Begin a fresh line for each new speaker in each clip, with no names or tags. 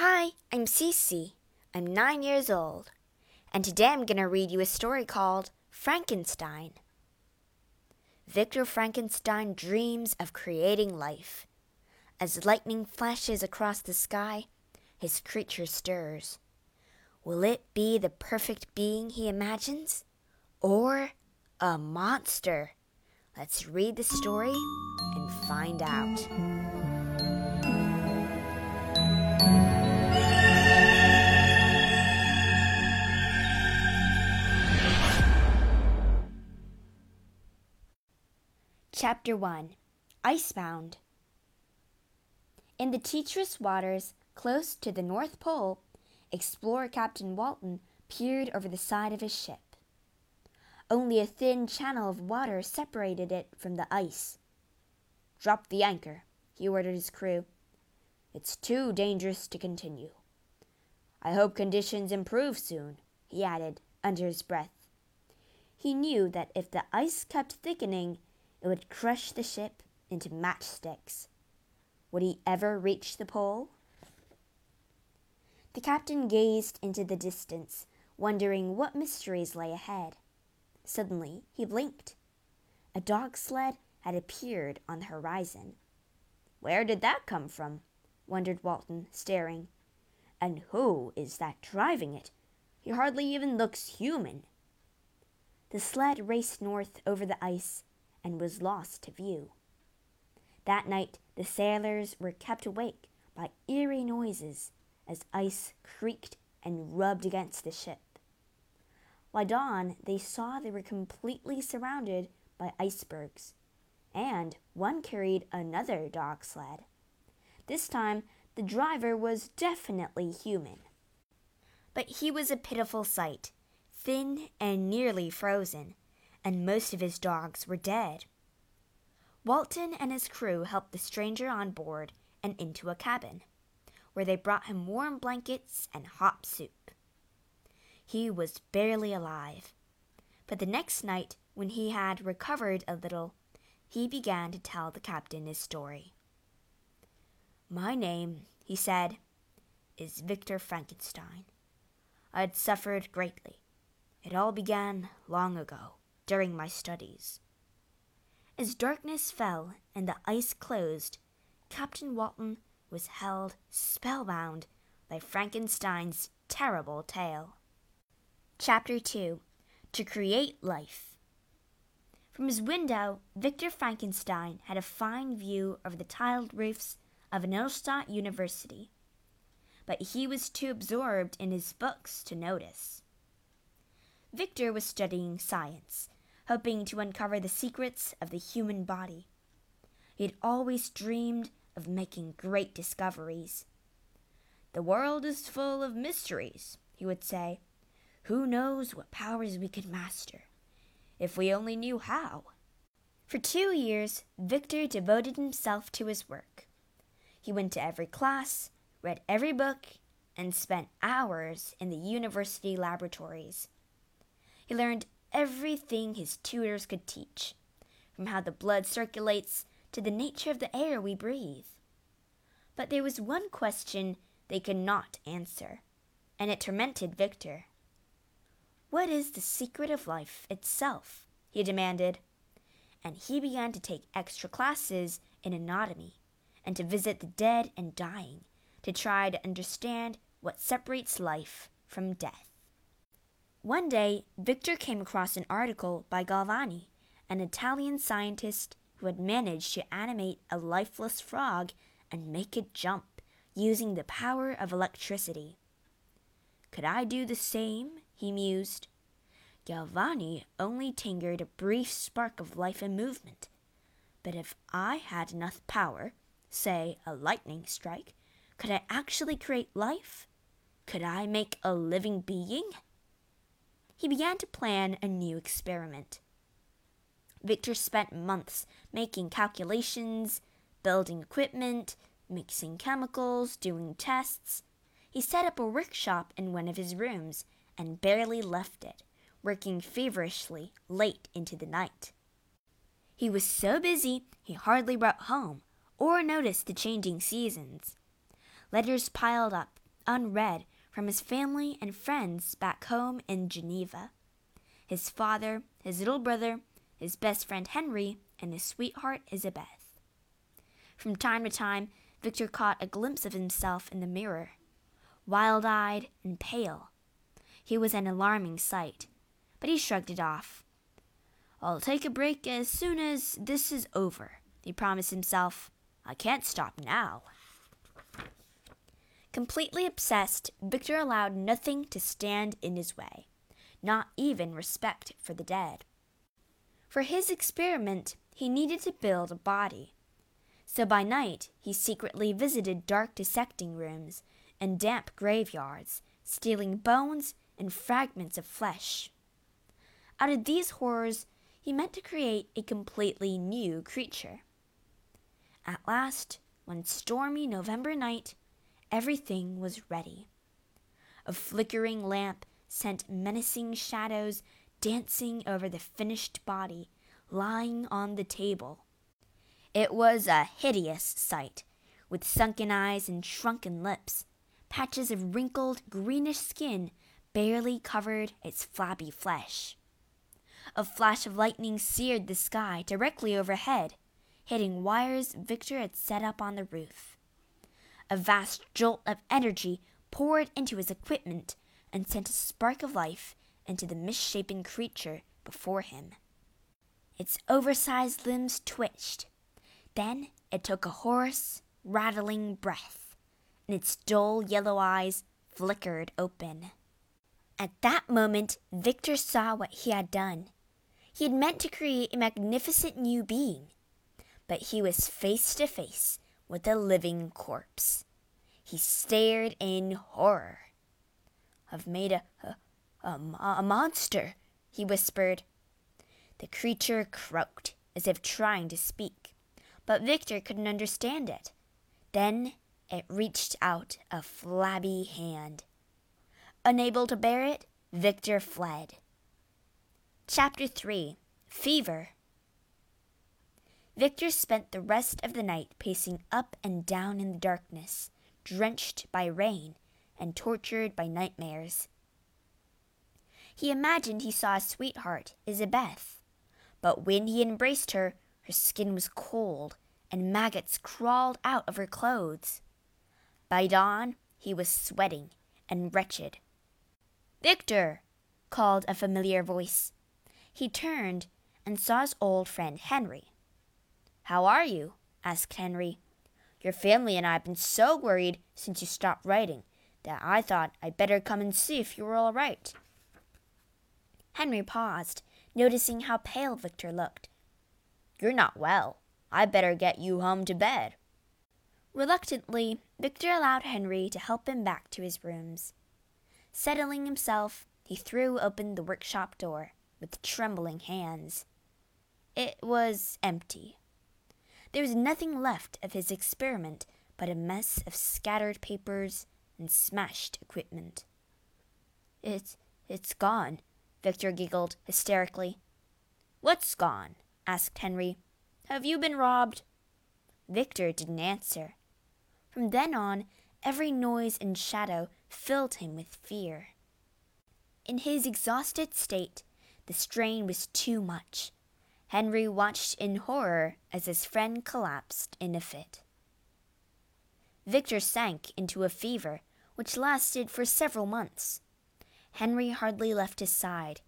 Hi, I'm Cece. I'm nine years old, and today I'm going to read you a story called Frankenstein. Victor Frankenstein dreams of creating life. As lightning flashes across the sky, his creature stirs. Will it be the perfect being he imagines? Or a monster? Let's read the story and find out. Chapter 1 Icebound In the treacherous waters close to the North Pole, explorer Captain Walton peered over the side of his ship. Only a thin channel of water separated it from the ice. Drop the anchor, he ordered his crew. It's too dangerous to continue. I hope conditions improve soon, he added under his breath. He knew that if the ice kept thickening, it would crush the ship into matchsticks. Would he ever reach the pole? The captain gazed into the distance, wondering what mysteries lay ahead. Suddenly, he blinked. A dog sled had appeared on the horizon. Where did that come from? wondered Walton, staring. And who is that driving it? He hardly even looks human. The sled raced north over the ice and was lost to view. That night, the sailors were kept awake by eerie noises as ice creaked and rubbed against the ship. By dawn, they saw they were completely surrounded by icebergs, and one carried another dog sled. This time, the driver was definitely human. But he was a pitiful sight, thin and nearly frozen, and most of his dogs were dead. Walton and his crew helped the stranger on board and into a cabin, where they brought him warm blankets and hot soup. He was barely alive, but the next night, when he had recovered a little, he began to tell the captain his story. My name, he said, is Victor Frankenstein. I had suffered greatly. It all began long ago during my studies. As darkness fell and the ice closed, Captain Walton was held spellbound by Frankenstein's terrible tale. Chapter 2 To Create Life From his window, Victor Frankenstein had a fine view of the tiled roofs of Neustadt University, but he was too absorbed in his books to notice. Victor was studying science hoping to uncover the secrets of the human body. He had always dreamed of making great discoveries. The world is full of mysteries, he would say. Who knows what powers we could master, if we only knew how? For two years, Victor devoted himself to his work. He went to every class, read every book, and spent hours in the university laboratories. He learned everything his tutors could teach, from how the blood circulates to the nature of the air we breathe. But there was one question they could not answer, and it tormented Victor. What is the secret of life itself? he demanded. And he began to take extra classes in anatomy and to visit the dead and dying to try to understand what separates life from death. One day, Victor came across an article by Galvani, an Italian scientist who had managed to animate a lifeless frog and make it jump using the power of electricity. Could I do the same? he mused. Galvani only tingered a brief spark of life and movement. But if I had enough power, say a lightning strike, could I actually create life? Could I make a living being? He began to plan a new experiment. Victor spent months making calculations, building equipment, mixing chemicals, doing tests. He set up a workshop in one of his rooms and barely left it, working feverishly late into the night. He was so busy he hardly wrote home or noticed the changing seasons. Letters piled up, unread from his family and friends back home in Geneva. His father, his little brother, his best friend Henry, and his sweetheart Elizabeth. From time to time, Victor caught a glimpse of himself in the mirror, wild eyed and pale. He was an alarming sight, but he shrugged it off. I'll take a break as soon as this is over, he promised himself. I can't stop now. Completely obsessed, Victor allowed nothing to stand in his way, not even respect for the dead. For his experiment, he needed to build a body. So by night, he secretly visited dark dissecting rooms and damp graveyards, stealing bones and fragments of flesh. Out of these horrors, he meant to create a completely new creature. At last, one stormy November night, everything was ready. A flickering lamp sent menacing shadows dancing over the finished body lying on the table. It was a hideous sight, with sunken eyes and shrunken lips. Patches of wrinkled, greenish skin barely covered its flabby flesh. A flash of lightning seared the sky directly overhead, hitting wires Victor had set up on the roof. A vast jolt of energy poured into his equipment and sent a spark of life into the misshapen creature before him. Its oversized limbs twitched. Then it took a hoarse, rattling breath, and its dull yellow eyes flickered open. At that moment, Victor saw what he had done. He had meant to create a magnificent new being, but he was face to face with a living corpse. He stared in horror. I've made a, a, a, a monster, he whispered. The creature croaked, as if trying to speak, but Victor couldn't understand it. Then it reached out a flabby hand. Unable to bear it, Victor fled. Chapter 3 Fever Victor spent the rest of the night pacing up and down in the darkness, drenched by rain and tortured by nightmares. He imagined he saw his sweetheart, Elizabeth. But when he embraced her, her skin was cold, and maggots crawled out of her clothes. By dawn, he was sweating and wretched. Victor! called a familiar voice. He turned and saw his old friend Henry. How are you? asked Henry. Your family and I have been so worried since you stopped writing that I thought I'd better come and see if you were all right. Henry paused, noticing how pale Victor looked. You're not well. I'd better get you home to bed. Reluctantly, Victor allowed Henry to help him back to his rooms. Settling himself, he threw open the workshop door with trembling hands. It was empty. There was nothing left of his experiment but a mess of scattered papers and smashed equipment. It's it's gone, Victor giggled hysterically. What's gone? asked Henry. Have you been robbed? Victor didn't answer. From then on, every noise and shadow filled him with fear. In his exhausted state, the strain was too much. Henry watched in horror as his friend collapsed in a fit. Victor sank into a fever which lasted for several months. Henry hardly left his side,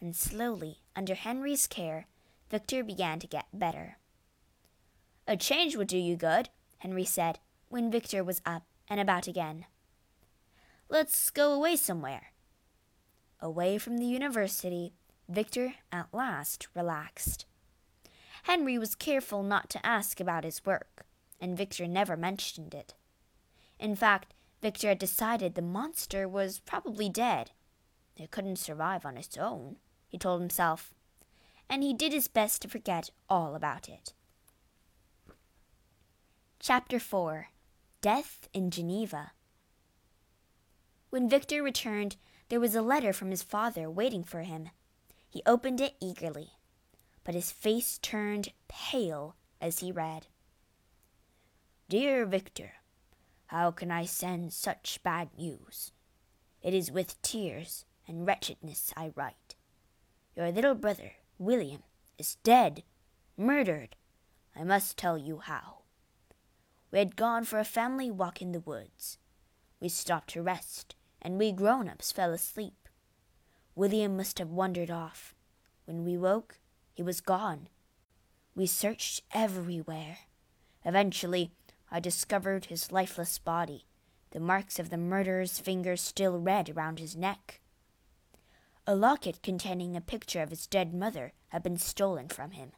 and slowly, under Henry's care, Victor began to get better. A change would do you good, Henry said, when Victor was up and about again. Let's go away somewhere. Away from the university, Victor at last relaxed. Henry was careful not to ask about his work, and Victor never mentioned it. In fact, Victor had decided the monster was probably dead it couldn't survive on its own, he told himself, and he did his best to forget all about it. Chapter 4 Death in Geneva When Victor returned, there was a letter from his father waiting for him. He opened it eagerly, but his face turned pale as he read. Dear Victor,
How can I send such bad news? It is with tears and wretchedness I write. Your little brother, William, is dead, murdered. I must tell you how. We had gone for a family walk in the woods. We stopped to rest, and we grown ups fell asleep. William must have wandered off. When we woke, he was gone. We searched everywhere. Eventually, I discovered his lifeless body, the marks of the murderer's fingers still red around his neck. A locket containing a picture of his dead mother had been stolen from him.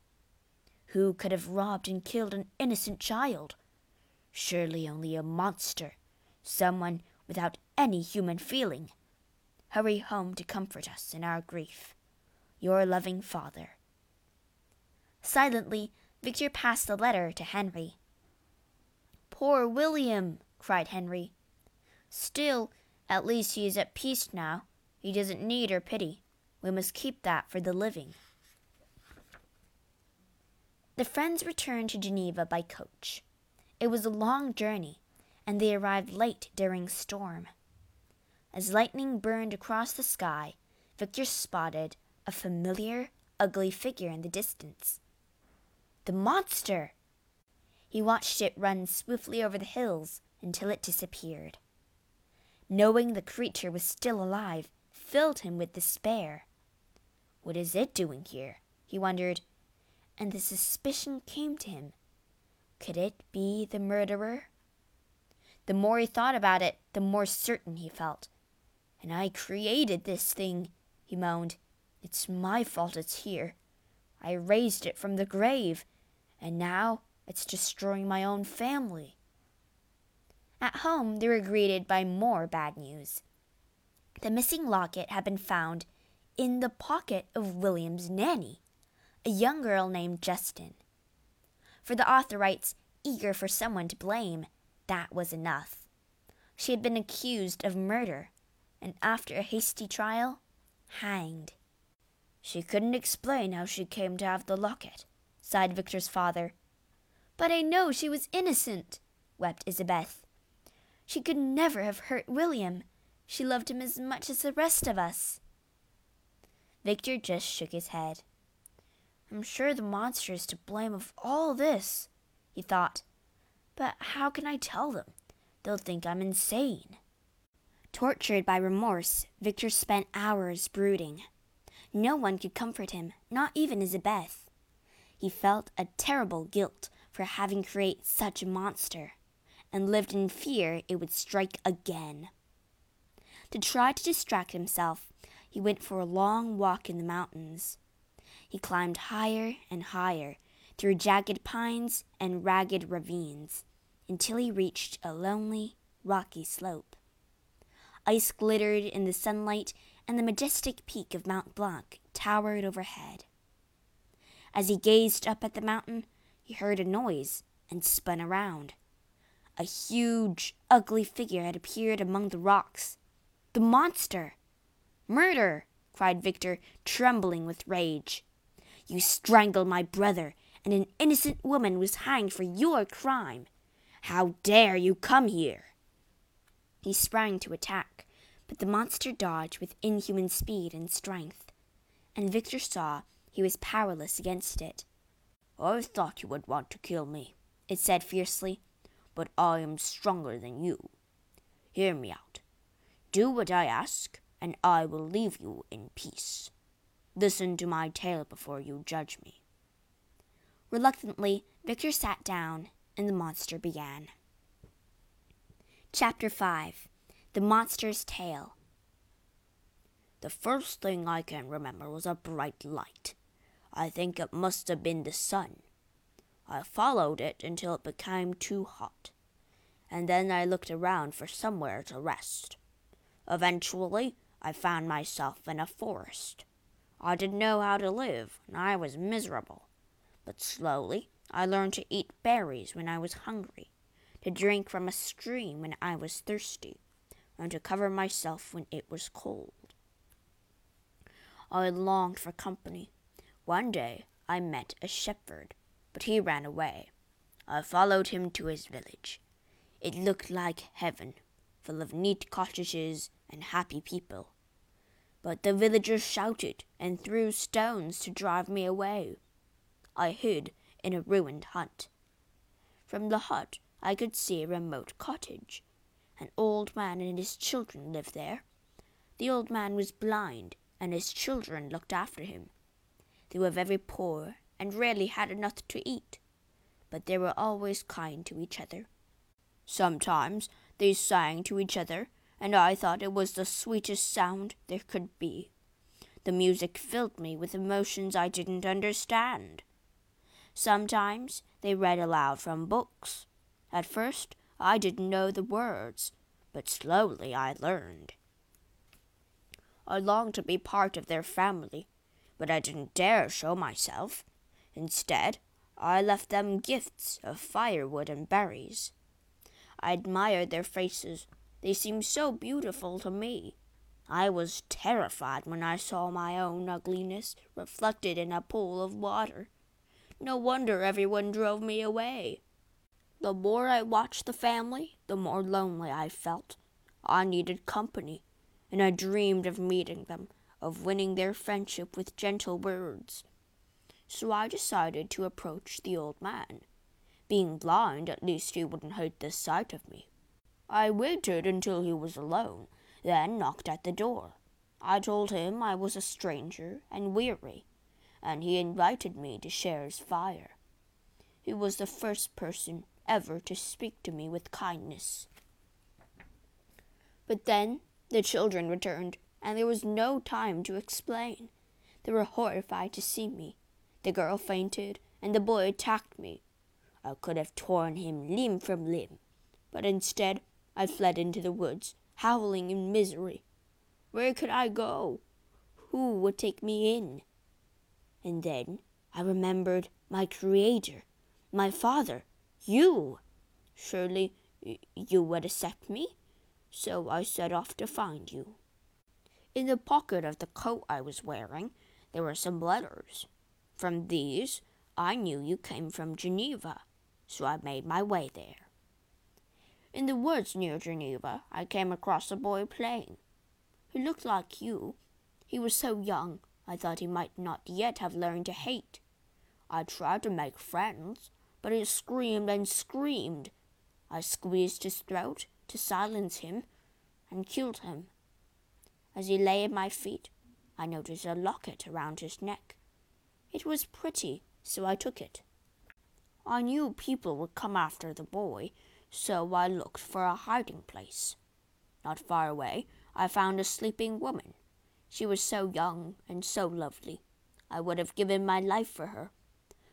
Who could have robbed and killed an innocent child? Surely only a monster, someone without any human feeling. Hurry home to comfort us in our grief. Your loving father.
Silently, Victor passed the letter to Henry. Poor William, cried Henry. Still, at least he is at peace now. He doesn't need our pity. We must keep that for the living. The friends returned to Geneva by coach. It was a long journey, and they arrived late during storm. As lightning burned across the sky, Victor spotted a familiar, ugly figure in the distance. The monster! He watched it run swiftly over the hills until it disappeared. Knowing the creature was still alive filled him with despair. What is it doing here? he wondered, and the suspicion came to him. Could it be the murderer? The more he thought about it, the more certain he felt. And I created this thing, he moaned. It's my fault it's here. I raised it from the grave, and now it's destroying my own family. At home, they were greeted by more bad news. The missing locket had been found in the pocket of William's nanny, a young girl named Justine. For the author writes, eager for someone to blame, that was enough. She had been accused of murder, and after a hasty trial, hanged. She couldn't explain how she came to have the locket, sighed Victor's father, but I know she was innocent, wept Elizabeth. She could never have hurt William. She loved him as much as the rest of us. Victor just shook his head. I'm sure the monster is to blame of all this, he thought. But how can I tell them? They'll think I'm insane. Tortured by remorse, Victor spent hours brooding. No one could comfort him, not even Elizabeth. He felt a terrible guilt for having created such a monster, and lived in fear it would strike again. To try to distract himself, he went for a long walk in the mountains. He climbed higher and higher through jagged pines and ragged ravines until he reached a lonely, rocky slope. Ice glittered in the sunlight, and the majestic peak of Mont Blanc towered overhead. As he gazed up at the mountain, he heard a noise and spun around. A huge, ugly figure had appeared among the rocks. The monster! Murder! cried Victor, trembling with rage. You strangled my brother, and an innocent woman was hanged for your crime. How dare you come here? He sprang to attack, but the monster dodged with inhuman speed and strength, and Victor saw he was powerless against it.
I thought you would want to kill me, it said fiercely, but I am stronger than you. Hear me out. Do what I ask, and I will leave you in peace. Listen to my tale before you judge me.
Reluctantly, Victor sat down, and the monster began. Chapter 5 The Monster's Tale
The first thing I can remember was a bright light. I think it must have been the sun. I followed it until it became too hot, and then I looked around for somewhere to rest. Eventually, I found myself in a forest. I didn't know how to live, and I was miserable. But slowly, I learned to eat berries when I was hungry, to drink from a stream when I was thirsty, and to cover myself when it was cold. I longed for company, one day I met a shepherd, but he ran away. I followed him to his village. It looked like heaven, full of neat cottages and happy people. But the villagers shouted and threw stones to drive me away. I hid in a ruined hut. From the hut I could see a remote cottage. An old man and his children lived there. The old man was blind, and his children looked after him. They were very poor and rarely had enough to eat, but they were always kind to each other. Sometimes they sang to each other, and I thought it was the sweetest sound there could be. The music filled me with emotions I didn't understand. Sometimes they read aloud from books. At first I didn't know the words, but slowly I learned. I longed to be part of their family, but I didn't dare show myself. Instead, I left them gifts of firewood and berries. I admired their faces. They seemed so beautiful to me. I was terrified when I saw my own ugliness reflected in a pool of water. No wonder everyone drove me away. The more I watched the family, the more lonely I felt. I needed company, and I dreamed of meeting them, of winning their friendship with gentle words. So I decided to approach the old man. Being blind, at least he wouldn't hate the sight of me. I waited until he was alone, then knocked at the door. I told him I was a stranger and weary, and he invited me to share his fire. He was the first person ever to speak to me with kindness. But then the children returned, and there was no time to explain. They were horrified to see me. The girl fainted, and the boy attacked me. I could have torn him limb from limb, but instead I fled into the woods, howling in misery. Where could I go? Who would take me in? And then I remembered my Creator, my Father, you. Surely you would accept me? So I set off to find you. In the pocket of the coat I was wearing, there were some letters. From these, I knew you came from Geneva, so I made my way there. In the woods near Geneva, I came across a boy playing. He looked like you. He was so young, I thought he might not yet have learned to hate. I tried to make friends, but he screamed and screamed. I squeezed his throat to silence him and killed him. As he lay at my feet, I noticed a locket around his neck. It was pretty, so I took it. I knew people would come after the boy, so I looked for a hiding place. Not far away, I found a sleeping woman. She was so young and so lovely. I would have given my life for her,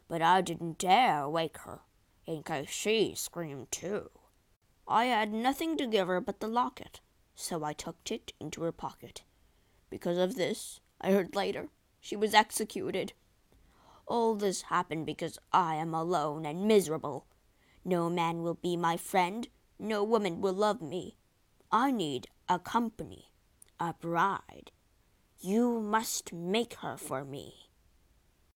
but I didn't dare wake her, in case she screamed too. I had nothing to give her but the locket, so I tucked it into her pocket. Because of this, I heard later, she was executed. All this happened because I am alone and miserable. No man will be my friend, no woman will love me. I need a company, a bride. You must make her for me.